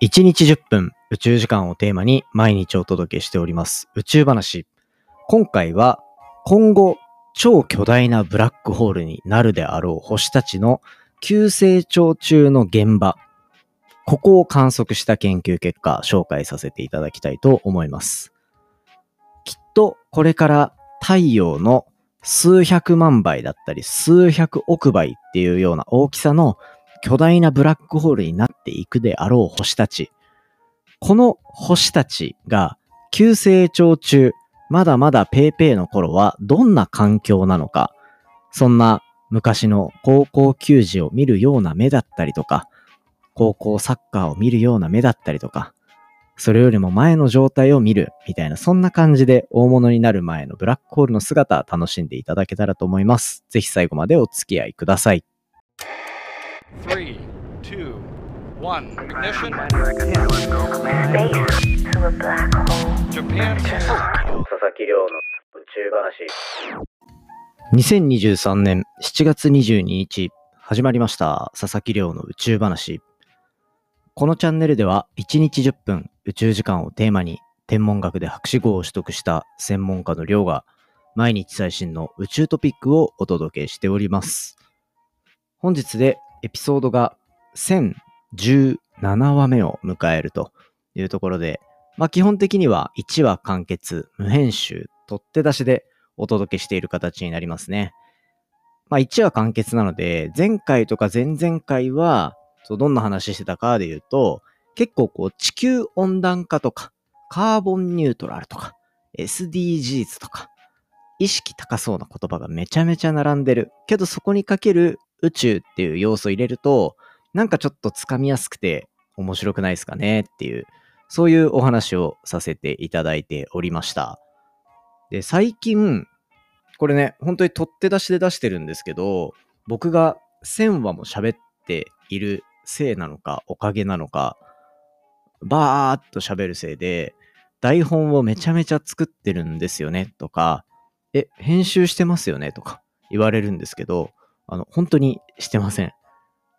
1日10分宇宙時間をテーマに毎日お届けしております宇宙話。今回は今後超巨大なブラックホールになるであろう星たちの急成長中の現場。ここを観測した研究結果紹介させていただきたいと思います。きっとこれから太陽の数百万倍だったり数百億倍っていうような大きさの巨大なブラックホールになっていくであろう星たち。この星たちが急成長中、まだまだペーペーの頃はどんな環境なのか、そんな昔の高校球児を見るような目だったりとか、高校サッカーを見るような目だったりとか、それよりも前の状態を見るみたいな、そんな感じで大物になる前のブラックホールの姿楽しんでいただけたらと思います。ぜひ最後までお付き合いください。Three, two, one, ignition. Japan. 佐々木亮の宇宙話。2023年7月22日、始まりました。佐々木亮の宇宙話。このチャンネルでは1日10分宇宙時間をテーマに天文学で博士号を取得した専門家の亮が毎日最新の宇宙トピックをお届けしております。本日でエピソードが1017話目を迎えるというところで、まあ基本的には1話完結、無編集、取って出しでお届けしている形になりますね。まあ1話完結なので、前回とか前々回は、どんな話してたかで言うと、結構こう地球温暖化とか、カーボンニュートラルとか、SDGs とか、意識高そうな言葉がめちゃめちゃ並んでる。けどそこにかける宇宙っていう要素を入れると、なんかちょっとつかみやすくて面白くないですかねっていう、そういうお話をさせていただいておりました。で、最近、これね、本当に取って出しで出してるんですけど、僕が1000話も喋っているせいなのか、おかげなのか、バーっと喋るせいで、台本をめちゃめちゃ作ってるんですよねとか、え、編集してますよねとか言われるんですけど、あの、本当にしてません。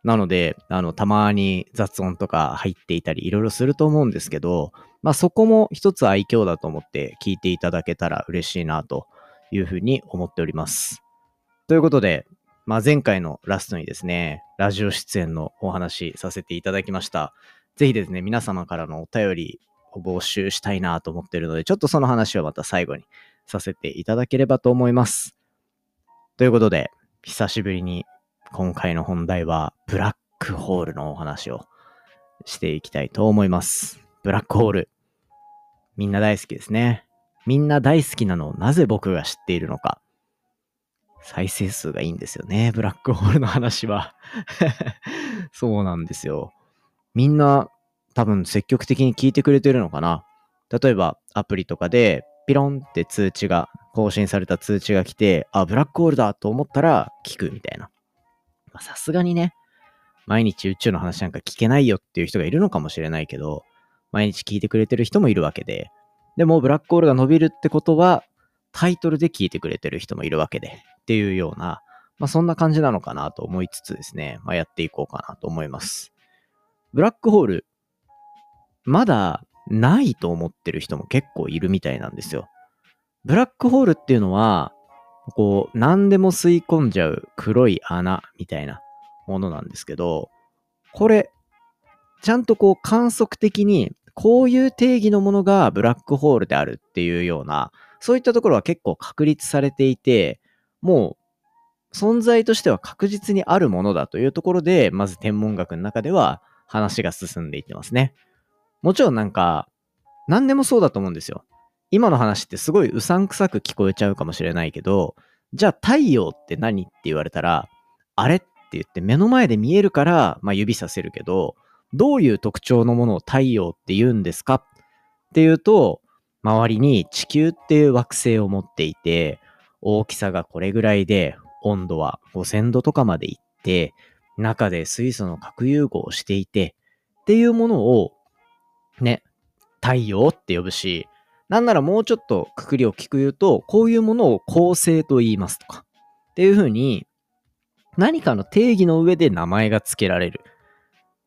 なので、あの、たまに雑音とか入っていたり、いろいろすると思うんですけど、まあそこも一つ愛嬌だと思って聞いていただけたら嬉しいなというふうに思っております。ということで、まあ前回のラストにですね、ラジオ出演のお話させていただきました。ぜひですね、皆様からのお便りを募集したいなと思ってるので、ちょっとその話をまた最後にさせていただければと思います。ということで、久しぶりに今回の本題はブラックホールのお話をしていきたいと思います。ブラックホール。みんな大好きですね。みんな大好きなのをなぜ僕が知っているのか。再生数がいいんですよね。ブラックホールの話は そうなんですよ。みんな多分積極的に聞いてくれてるのかな。例えばアプリとかでピロンって通知が更新された通知が来て、あ、ブラックホールだと思ったら聞くみたいな。さすがにね、毎日宇宙の話なんか聞けないよっていう人がいるのかもしれないけど、毎日聞いてくれてる人もいるわけで、でもブラックホールが伸びるってことは、タイトルで聞いてくれてる人もいるわけで、っていうような、まあそんな感じなのかなと思いつつですね、まあやっていこうかなと思います。ブラックホール、まだないと思ってる人も結構いるみたいなんですよ。ブラックホールっていうのは、こう、何でも吸い込んじゃう黒い穴みたいなものなんですけど、これ、ちゃんとこう観測的にこういう定義のものがブラックホールであるっていうような、そういったところは結構確立されていて、もう存在としては確実にあるものだというところで、まず天文学の中では話が進んでいってますね。もちろんなんか、何でもそうだと思うんですよ。今の話ってすごいうさんくさく聞こえちゃうかもしれないけど、じゃあ太陽って何って言われたら、あれって言って目の前で見えるから、まあ、指させるけど、どういう特徴のものを太陽って言うんですか？っていうと、周りに地球っていう惑星を持っていて、大きさがこれぐらいで、温度は5000度とかまでいって、中で水素の核融合をしていて、っていうものを、ね、太陽って呼ぶし、なんならもうちょっとくくりを聞く言うと、こういうものを構成と言いますとか、っていうふうに、何かの定義の上で名前が付けられる。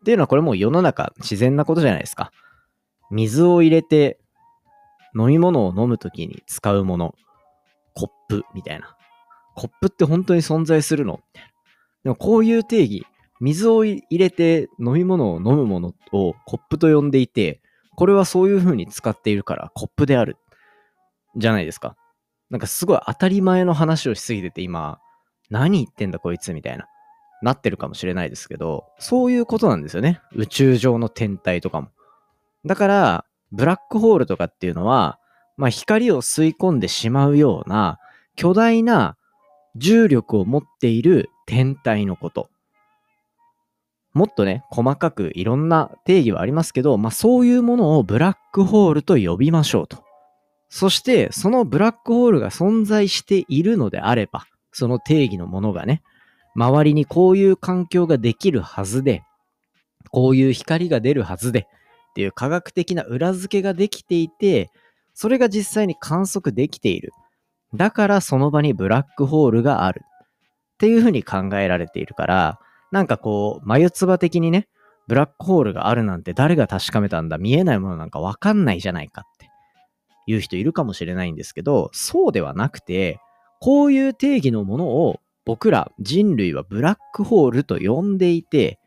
っていうのはこれもう世の中自然なことじゃないですか。水を入れて飲み物を飲むときに使うもの、コップみたいな。コップって本当に存在するの？でもこういう定義、水を入れて飲み物を飲むものをコップと呼んでいて、これはそういう風に使っているからコップである。じゃないですか。なんかすごい当たり前の話をしすぎてて今、何言ってんだこいつみたいな。なってるかもしれないですけど、そういうことなんですよね。宇宙上の天体とかも。だから、ブラックホールとかっていうのは、まあ光を吸い込んでしまうような巨大な重力を持っている天体のこと。もっとね、細かくいろんな定義はありますけど、まあそういうものをブラックホールと呼びましょうと。そして、そのブラックホールが存在しているのであれば、その定義のものがね、周りにこういう環境ができるはずで、こういう光が出るはずで、っていう科学的な裏付けができていて、それが実際に観測できている。だからその場にブラックホールがある。っていうふうに考えられているから、なんかこう、眉唾的にね、ブラックホールがあるなんて誰が確かめたんだ見えないものなんかわかんないじゃないかっていう人いるかもしれないんですけど、そうではなくて、こういう定義のものを僕ら人類はブラックホールと呼んでいて、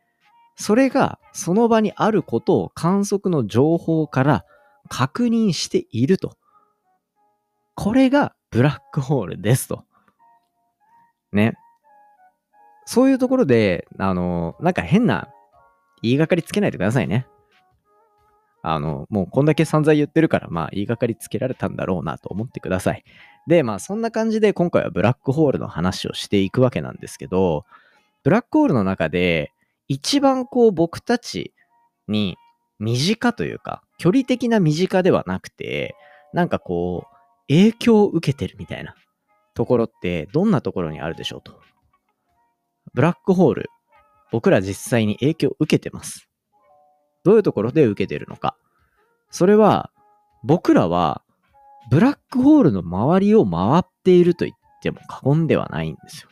それがその場にあることを観測の情報から確認していると。これがブラックホールですと。ね。そういうところで、あの、なんか変な言いがかりつけないでくださいね。あの、もうこんだけ散々言ってるから、まあ言いがかりつけられたんだろうなと思ってください。で、まあそんな感じで今回はブラックホールの話をしていくわけなんですけど、ブラックホールの中で一番こう僕たちに身近というか、距離的な身近ではなくて、なんかこう、影響を受けてるみたいなところってどんなところにあるでしょうと。ブラックホール、僕ら実際に影響を受けてます。どういうところで受けてるのか。それは、僕らは、ブラックホールの周りを回っていると言っても過言ではないんですよ。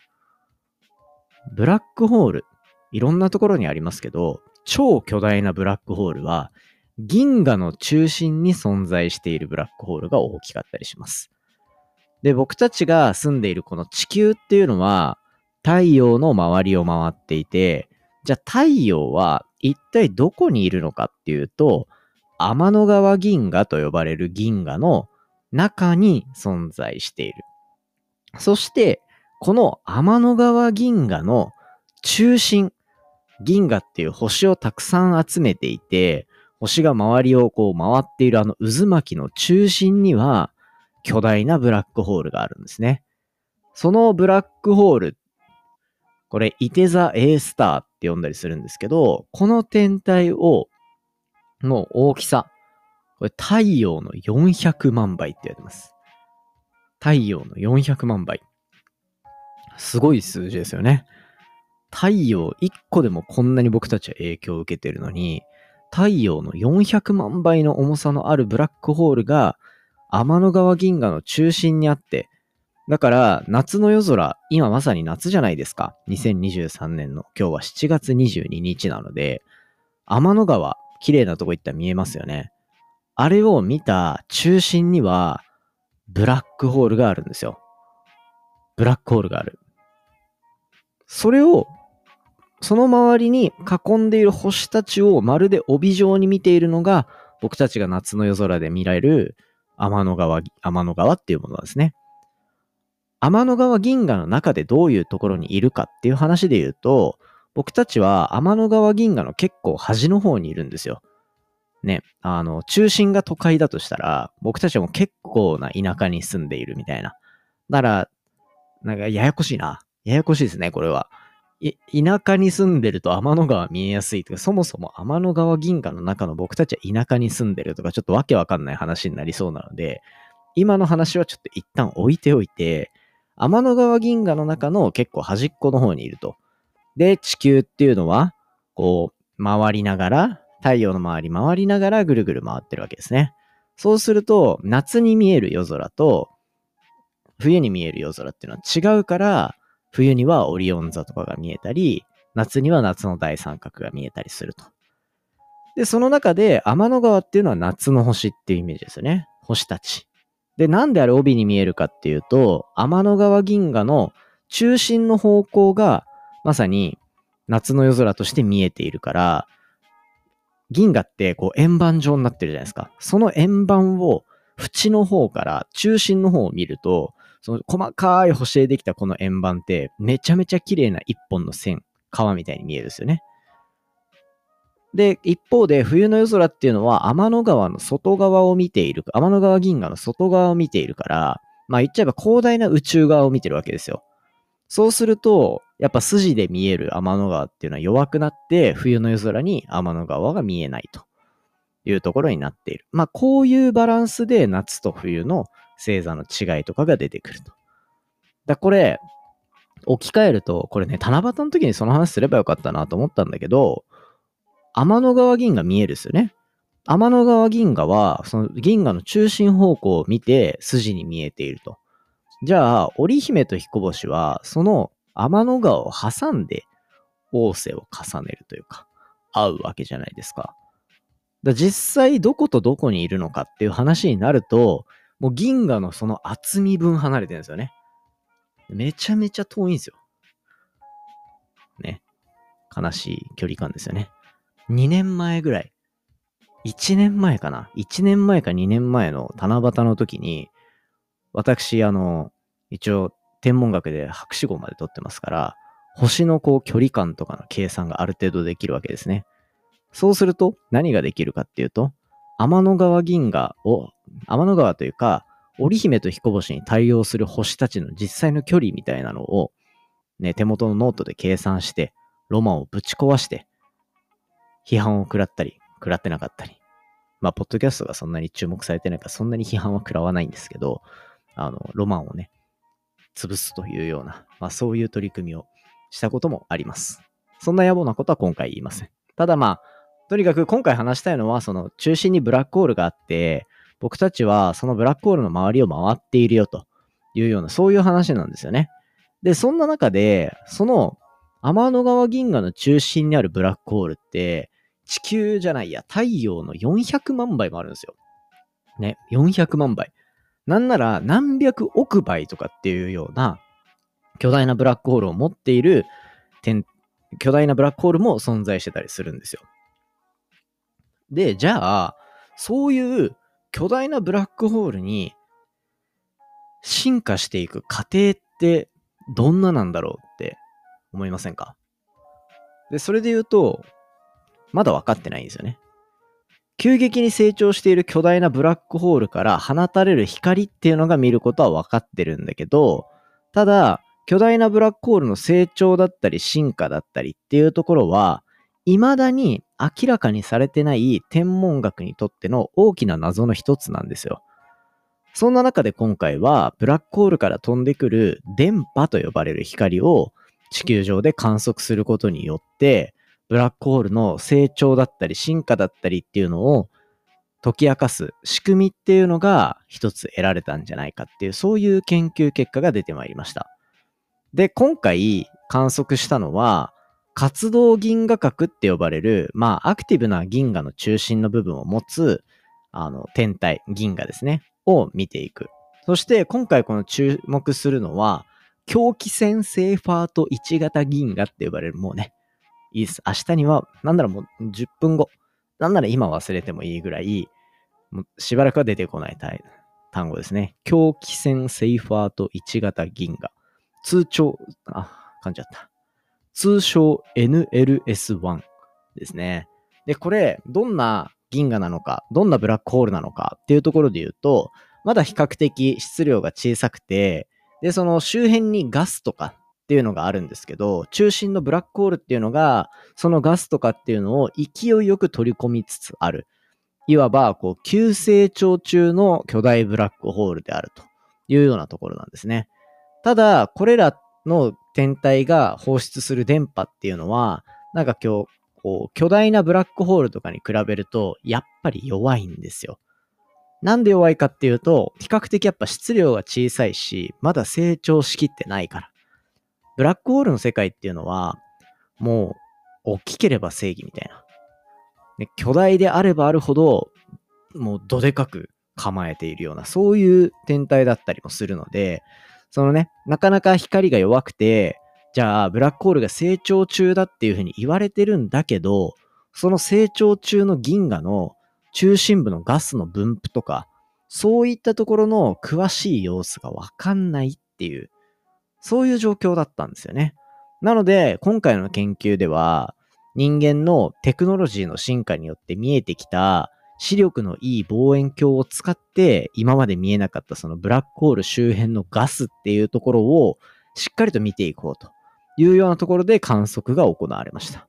ブラックホール、いろんなところにありますけど、超巨大なブラックホールは、銀河の中心に存在しているブラックホールが大きかったりします。で、僕たちが住んでいるこの地球っていうのは、太陽の周りを回っていて、じゃあ太陽は一体どこにいるのかっていうと、天の川銀河と呼ばれる銀河の中に存在している。そして、この天の川銀河の中心、銀河っていう星をたくさん集めていて、星が周りをこう回っているあの渦巻きの中心には巨大なブラックホールがあるんですね。そのブラックホール、これ、イテザ A スターって呼んだりするんですけど、この天体を、の大きさ、これ太陽の400万倍って言われます。太陽の400万倍。すごい数字ですよね。太陽1個でもこんなに僕たちは影響を受けてるのに、太陽の400万倍の重さのあるブラックホールが天の川銀河の中心にあって、だから夏の夜空、今まさに夏じゃないですか。2023年の今日は7月22日なので、天の川、綺麗なとこ行ったら見えますよね。あれを見た中心には、ブラックホールがあるんですよ。ブラックホールがある。それをその周りに囲んでいる星たちをまるで帯状に見ているのが、僕たちが夏の夜空で見られる天の川、天の川っていうものなんですね。天の川銀河の中でどういうところにいるかっていう話で言うと、僕たちは天の川銀河の結構端の方にいるんですよ。ね、あの、中心が都会だとしたら、僕たちも結構な田舎に住んでいるみたいな。だから、なんかややこしいな。ややこしいですね、これは。田舎に住んでると天の川見えやすいとか、そもそも天の川銀河の中の僕たちは田舎に住んでるとか、ちょっとわけわかんない話になりそうなので、今の話はちょっと一旦置いておいて、天の川銀河の中の結構端っこの方にいると。で、地球っていうのは、こう、回りながら、太陽の周り回りながらぐるぐる回ってるわけですね。そうすると、夏に見える夜空と、冬に見える夜空っていうのは違うから、冬にはオリオン座とかが見えたり、夏には夏の大三角が見えたりすると。で、その中で天の川っていうのは夏の星っていうイメージですよね。星たち。で、なんであれ帯に見えるかっていうと、天の川銀河の中心の方向がまさに夏の夜空として見えているから、銀河ってこう円盤状になってるじゃないですか。その円盤を縁の方から中心の方を見ると、その細かい星でできたこの円盤ってめちゃめちゃ綺麗な一本の線、川みたいに見えるんですよね。で、一方で冬の夜空っていうのは天の川の外側を見ている、天の川銀河の外側を見ているから、まあ言っちゃえば広大な宇宙側を見てるわけですよ。そうすると、やっぱ筋で見える天の川っていうのは弱くなって、冬の夜空に天の川が見えないというところになっている。まあこういうバランスで夏と冬の星座の違いとかが出てくると。だこれ、置き換えると、これね、七夕の時にその話すればよかったなと思ったんだけど、天の川銀河見えるですよね。天の川銀河は、その銀河の中心方向を見て筋に見えていると。じゃあ、織姫と彦星は、その天の川を挟んで、王星を重ねるというか、合うわけじゃないですか。だ実際どことどこにいるのかっていう話になると、もう銀河のその厚み分離れてるんですよね。めちゃめちゃ遠いんですよ。ね。悲しい距離感ですよね。2年前ぐらい、1年前かな ?1 年前か2年前の七夕の時に、私、あの、一応、天文学で博士号まで取ってますから、星のこう距離感とかの計算がある程度できるわけですね。そうすると何ができるかっていうと、天の川銀河を、天の川というか、織姫と彦星に対応する星たちの実際の距離みたいなのを、ね、手元のノートで計算して、ロマンをぶち壊して、批判を食らったり、食らってなかったり。まあ、ポッドキャストがそんなに注目されてないから、そんなに批判は食らわないんですけど、あの、ロマンをね、潰すというような、まあ、そういう取り組みをしたこともあります。そんな野暮なことは今回言いません。ただまあ、とにかく今回話したいのは、その中心にブラックホールがあって、僕たちはそのブラックホールの周りを回っているよというような、そういう話なんですよね。で、そんな中で、その天の川銀河の中心にあるブラックホールって、地球じゃないや、太陽の400万倍もあるんですよ。ね、400万倍。なんなら何百億倍とかっていうような巨大なブラックホールを持っている点、巨大なブラックホールも存在してたりするんですよ。で、じゃあ、そういう巨大なブラックホールに進化していく過程ってどんななんだろうって思いませんか？で、それで言うと、まだ分かってないんですよね。急激に成長している巨大なブラックホールから放たれる光っていうのが見ることは分かってるんだけど、ただ、巨大なブラックホールの成長だったり進化だったりっていうところは、未だに明らかにされてない天文学にとっての大きな謎の一つなんですよ。そんな中で今回は、ブラックホールから飛んでくる電波と呼ばれる光を地球上で観測することによって、ブラックホールの成長だったり進化だったりっていうのを解き明かす仕組みっていうのが一つ得られたんじゃないかっていう、そういう研究結果が出てまいりました。で、今回観測したのは、活動銀河核って呼ばれる、まあ、アクティブな銀河の中心の部分を持つ、あの、天体、銀河ですね、を見ていく。そして、今回この注目するのは、狂気線セーファート1型銀河って呼ばれる、もうね、いいです。明日には、なんならもう10分後、なんなら今忘れてもいいぐらい、もうしばらくは出てこない単語ですね。狂気線セーファート1型銀河。通称、あ、噛んじゃった。通称 NLS1 ですね。で、これ、どんな銀河なのか、どんなブラックホールなのかっていうところで言うと、まだ比較的質量が小さくて、で、その周辺にガスとかっていうのがあるんですけど、中心のブラックホールっていうのが、そのガスとかっていうのを勢いよく取り込みつつある。いわば、こう、急成長中の巨大ブラックホールであるというようなところなんですね。ただ、これらの天体が放出する電波っていうのは、なんか今日、こう、巨大なブラックホールとかに比べると、やっぱり弱いんですよ。なんで弱いかっていうと、比較的やっぱ質量が小さいし、まだ成長しきってないから。ブラックホールの世界っていうのは、もう、大きければ正義みたいな。ね、巨大であればあるほど、もうどでかく構えているような、そういう天体だったりもするので、そのね、なかなか光が弱くて、じゃあ、ブラックホールが成長中だっていうふうに言われてるんだけど、その成長中の銀河の中心部のガスの分布とか、そういったところの詳しい様子がわかんないっていう、そういう状況だったんですよね。なので、今回の研究では、人間のテクノロジーの進化によって見えてきた視力のいい望遠鏡を使って今まで見えなかったそのブラックホール周辺のガスっていうところをしっかりと見ていこうというようなところで観測が行われました。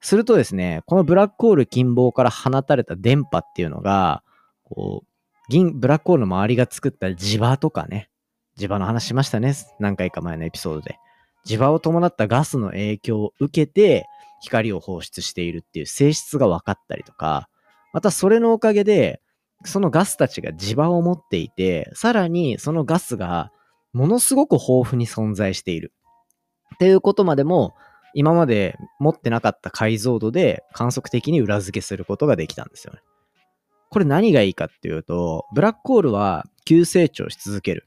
するとですね、このブラックホール近傍から放たれた電波っていうのが、こう、銀、ブラックホールの周りが作った磁場とかね、磁場の話しましたね。何回か前のエピソードで。磁場を伴ったガスの影響を受けて、光を放出しているっていう性質が分かったりとか、またそれのおかげで、そのガスたちが磁場を持っていて、さらにそのガスがものすごく豊富に存在している。っていうことまでも、今まで持ってなかった解像度で観測的に裏付けすることができたんですよね。これ何がいいかっていうと、ブラックホールは急成長し続ける。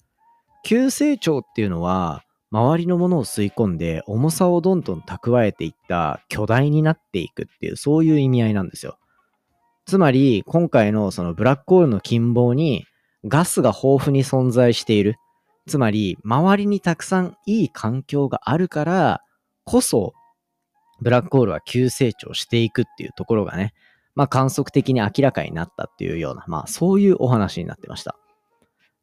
急成長っていうのは、周りのものを吸い込んで重さをどんどん蓄えていった巨大になっていくっていう、そういう意味合いなんですよ。つまり、今回のそのブラックホールの近傍にガスが豊富に存在している。つまり、周りにたくさんいい環境があるからこそ、ブラックホールは急成長していくっていうところがね、まあ観測的に明らかになったっていうような、まあそういうお話になってました。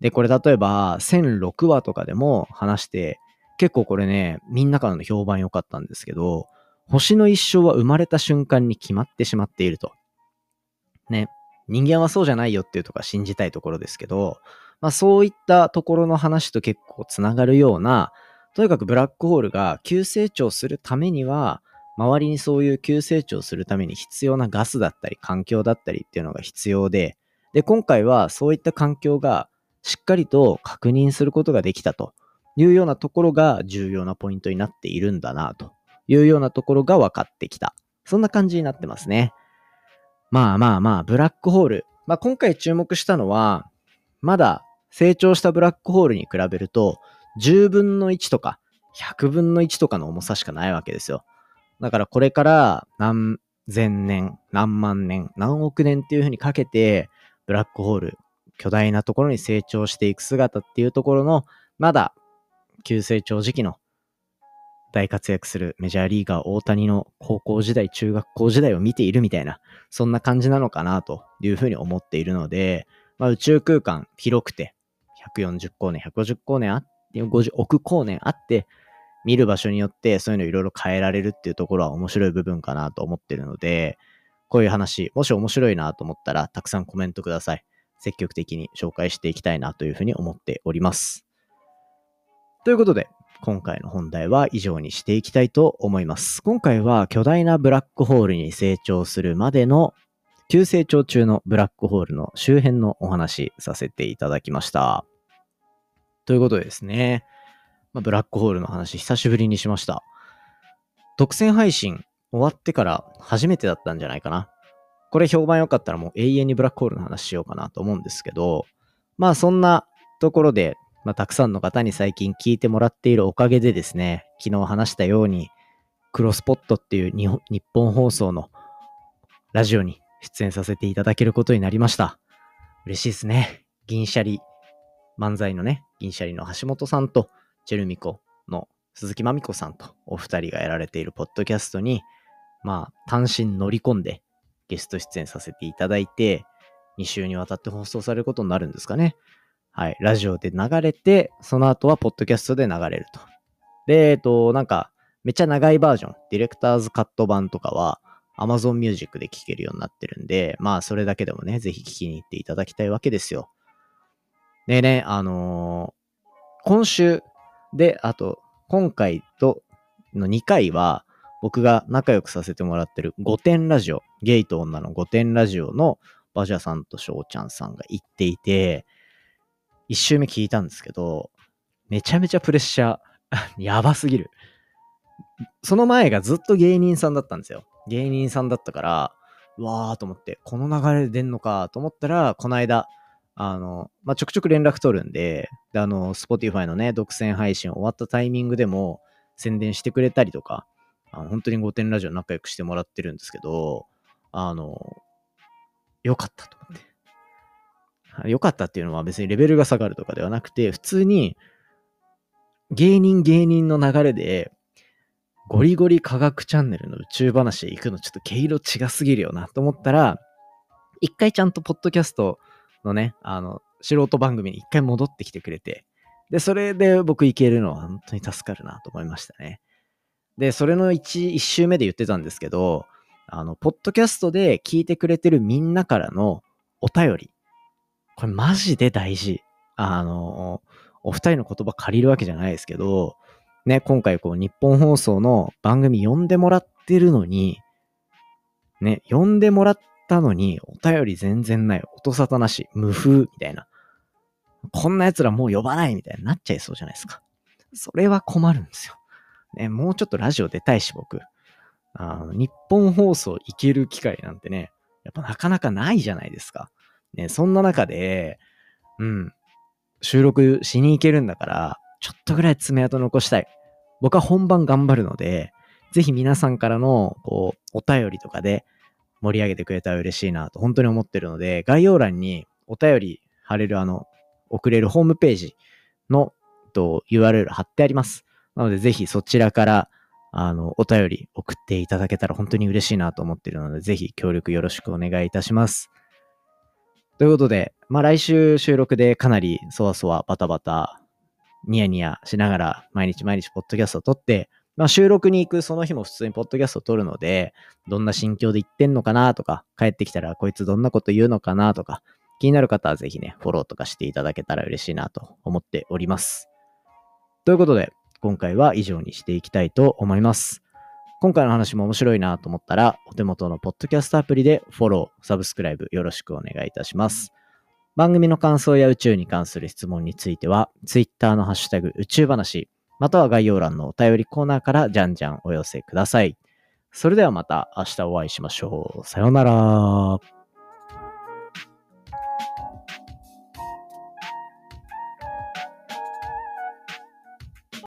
で、これ例えば1006話とかでも話して結構これね、みんなからの評判良かったんですけど、星の一生は生まれた瞬間に決まってしまっていると。ね。人間はそうじゃないよっていうとか信じたいところですけど、まあそういったところの話と結構つながるような、とにかくブラックホールが急成長するためには、周りにそういう急成長するために必要なガスだったり環境だったりっていうのが必要で、で、今回はそういった環境がしっかりと確認することができたと。いうようなところが重要なポイントになっているんだな、というようなところが分かってきた。そんな感じになってますね。まあまあまあ、ブラックホール。まあ今回注目したのは、まだ成長したブラックホールに比べると、10分の1とか、100分の1とかの重さしかないわけですよ。だからこれから何千年、何万年、何億年っていう風にかけて、ブラックホール、巨大なところに成長していく姿っていうところの、まだ急成長時期の大活躍するメジャーリーガー大谷の高校時代、中学校時代を見ているみたいな、そんな感じなのかなというふうに思っているので、まあ、宇宙空間広くて、140光年、150光年あって、50億光年あって、見る場所によってそういうのいろいろ変えられるっていうところは面白い部分かなと思ってるので、こういう話、もし面白いなと思ったら、たくさんコメントください。積極的に紹介していきたいなというふうに思っております。ということで、今回の本題は以上にしていきたいと思います。今回は巨大なブラックホールに成長するまでの急成長中のブラックホールの周辺のお話させていただきました。ということでですね、まあ、ブラックホールの話久しぶりにしました。独占配信終わってから初めてだったんじゃないかな。これ評判良かったらもう永遠にブラックホールの話しようかなと思うんですけど、まあそんなところでまあ、たくさんの方に最近聞いてもらっているおかげでですね、昨日話したように、クロスポットっていう日本放送のラジオに出演させていただけることになりました。嬉しいですね。銀シャリ、漫才のね、銀シャリの橋本さんと、チェルミコの鈴木まみこさんとお二人がやられているポッドキャストに、まあ、単身乗り込んでゲスト出演させていただいて、2週にわたって放送されることになるんですかね。はい、ラジオで流れて、その後はポッドキャストで流れると。で、えっと、なんか、めっちゃ長いバージョン、ディレクターズカット版とかは、Amazon Music で聴けるようになってるんで、まあ、それだけでもね、ぜひ聴きに行っていただきたいわけですよ。でね、あのー、今週で、あと、今回との2回は、僕が仲良くさせてもらってる5点ラジオ、ゲイと女の5点ラジオのバジャさんと翔ちゃんさんが行っていて、一周目聞いたんですけど、めちゃめちゃプレッシャー、やばすぎる。その前がずっと芸人さんだったんですよ。芸人さんだったから、うわーと思って、この流れで出んのかと思ったら、この間、あの、まあ、ちょくちょく連絡取るんで、で、あの、Spotify のね、独占配信終わったタイミングでも宣伝してくれたりとか、あの本当に5点ラジオ仲良くしてもらってるんですけど、あの、良かったと思って。良かったっていうのは別にレベルが下がるとかではなくて、普通に芸人芸人の流れで、ゴリゴリ科学チャンネルの宇宙話へ行くのちょっと毛色違すぎるよなと思ったら、一回ちゃんとポッドキャストのね、あの、素人番組に一回戻ってきてくれて、で、それで僕行けるのは本当に助かるなと思いましたね。で、それの一、一周目で言ってたんですけど、あの、ポッドキャストで聞いてくれてるみんなからのお便り。これマジで大事。あの、お二人の言葉借りるわけじゃないですけど、ね、今回こう日本放送の番組呼んでもらってるのに、ね、呼んでもらったのにお便り全然ない、音沙汰なし、無風みたいな。こんな奴らもう呼ばないみたいになっちゃいそうじゃないですか。それは困るんですよ。ね、もうちょっとラジオ出たいし、僕。あの日本放送行ける機会なんてね、やっぱなかなかないじゃないですか。ね、そんな中で、うん、収録しに行けるんだから、ちょっとぐらい爪痕残したい。僕は本番頑張るので、ぜひ皆さんからの、こう、お便りとかで盛り上げてくれたら嬉しいなと本当に思ってるので、概要欄にお便り貼れるあの、送れるホームページのと URL 貼ってあります。なのでぜひそちらからあの、お便り送っていただけたら本当に嬉しいなと思っているので、ぜひ協力よろしくお願いいたします。ということで、まあ来週収録でかなりそわそわバタバタニヤニヤしながら毎日毎日ポッドキャストを撮って、まあ収録に行くその日も普通にポッドキャストを撮るので、どんな心境で言ってんのかなとか、帰ってきたらこいつどんなこと言うのかなとか、気になる方はぜひね、フォローとかしていただけたら嬉しいなと思っております。ということで、今回は以上にしていきたいと思います。今回の話も面白いなと思ったら、お手元のポッドキャストアプリでフォロー、サブスクライブよろしくお願いいたします。番組の感想や宇宙に関する質問については、Twitter のハッシュタグ宇宙話、または概要欄のお便りコーナーからじゃんじゃんお寄せください。それではまた明日お会いしましょう。さようなら。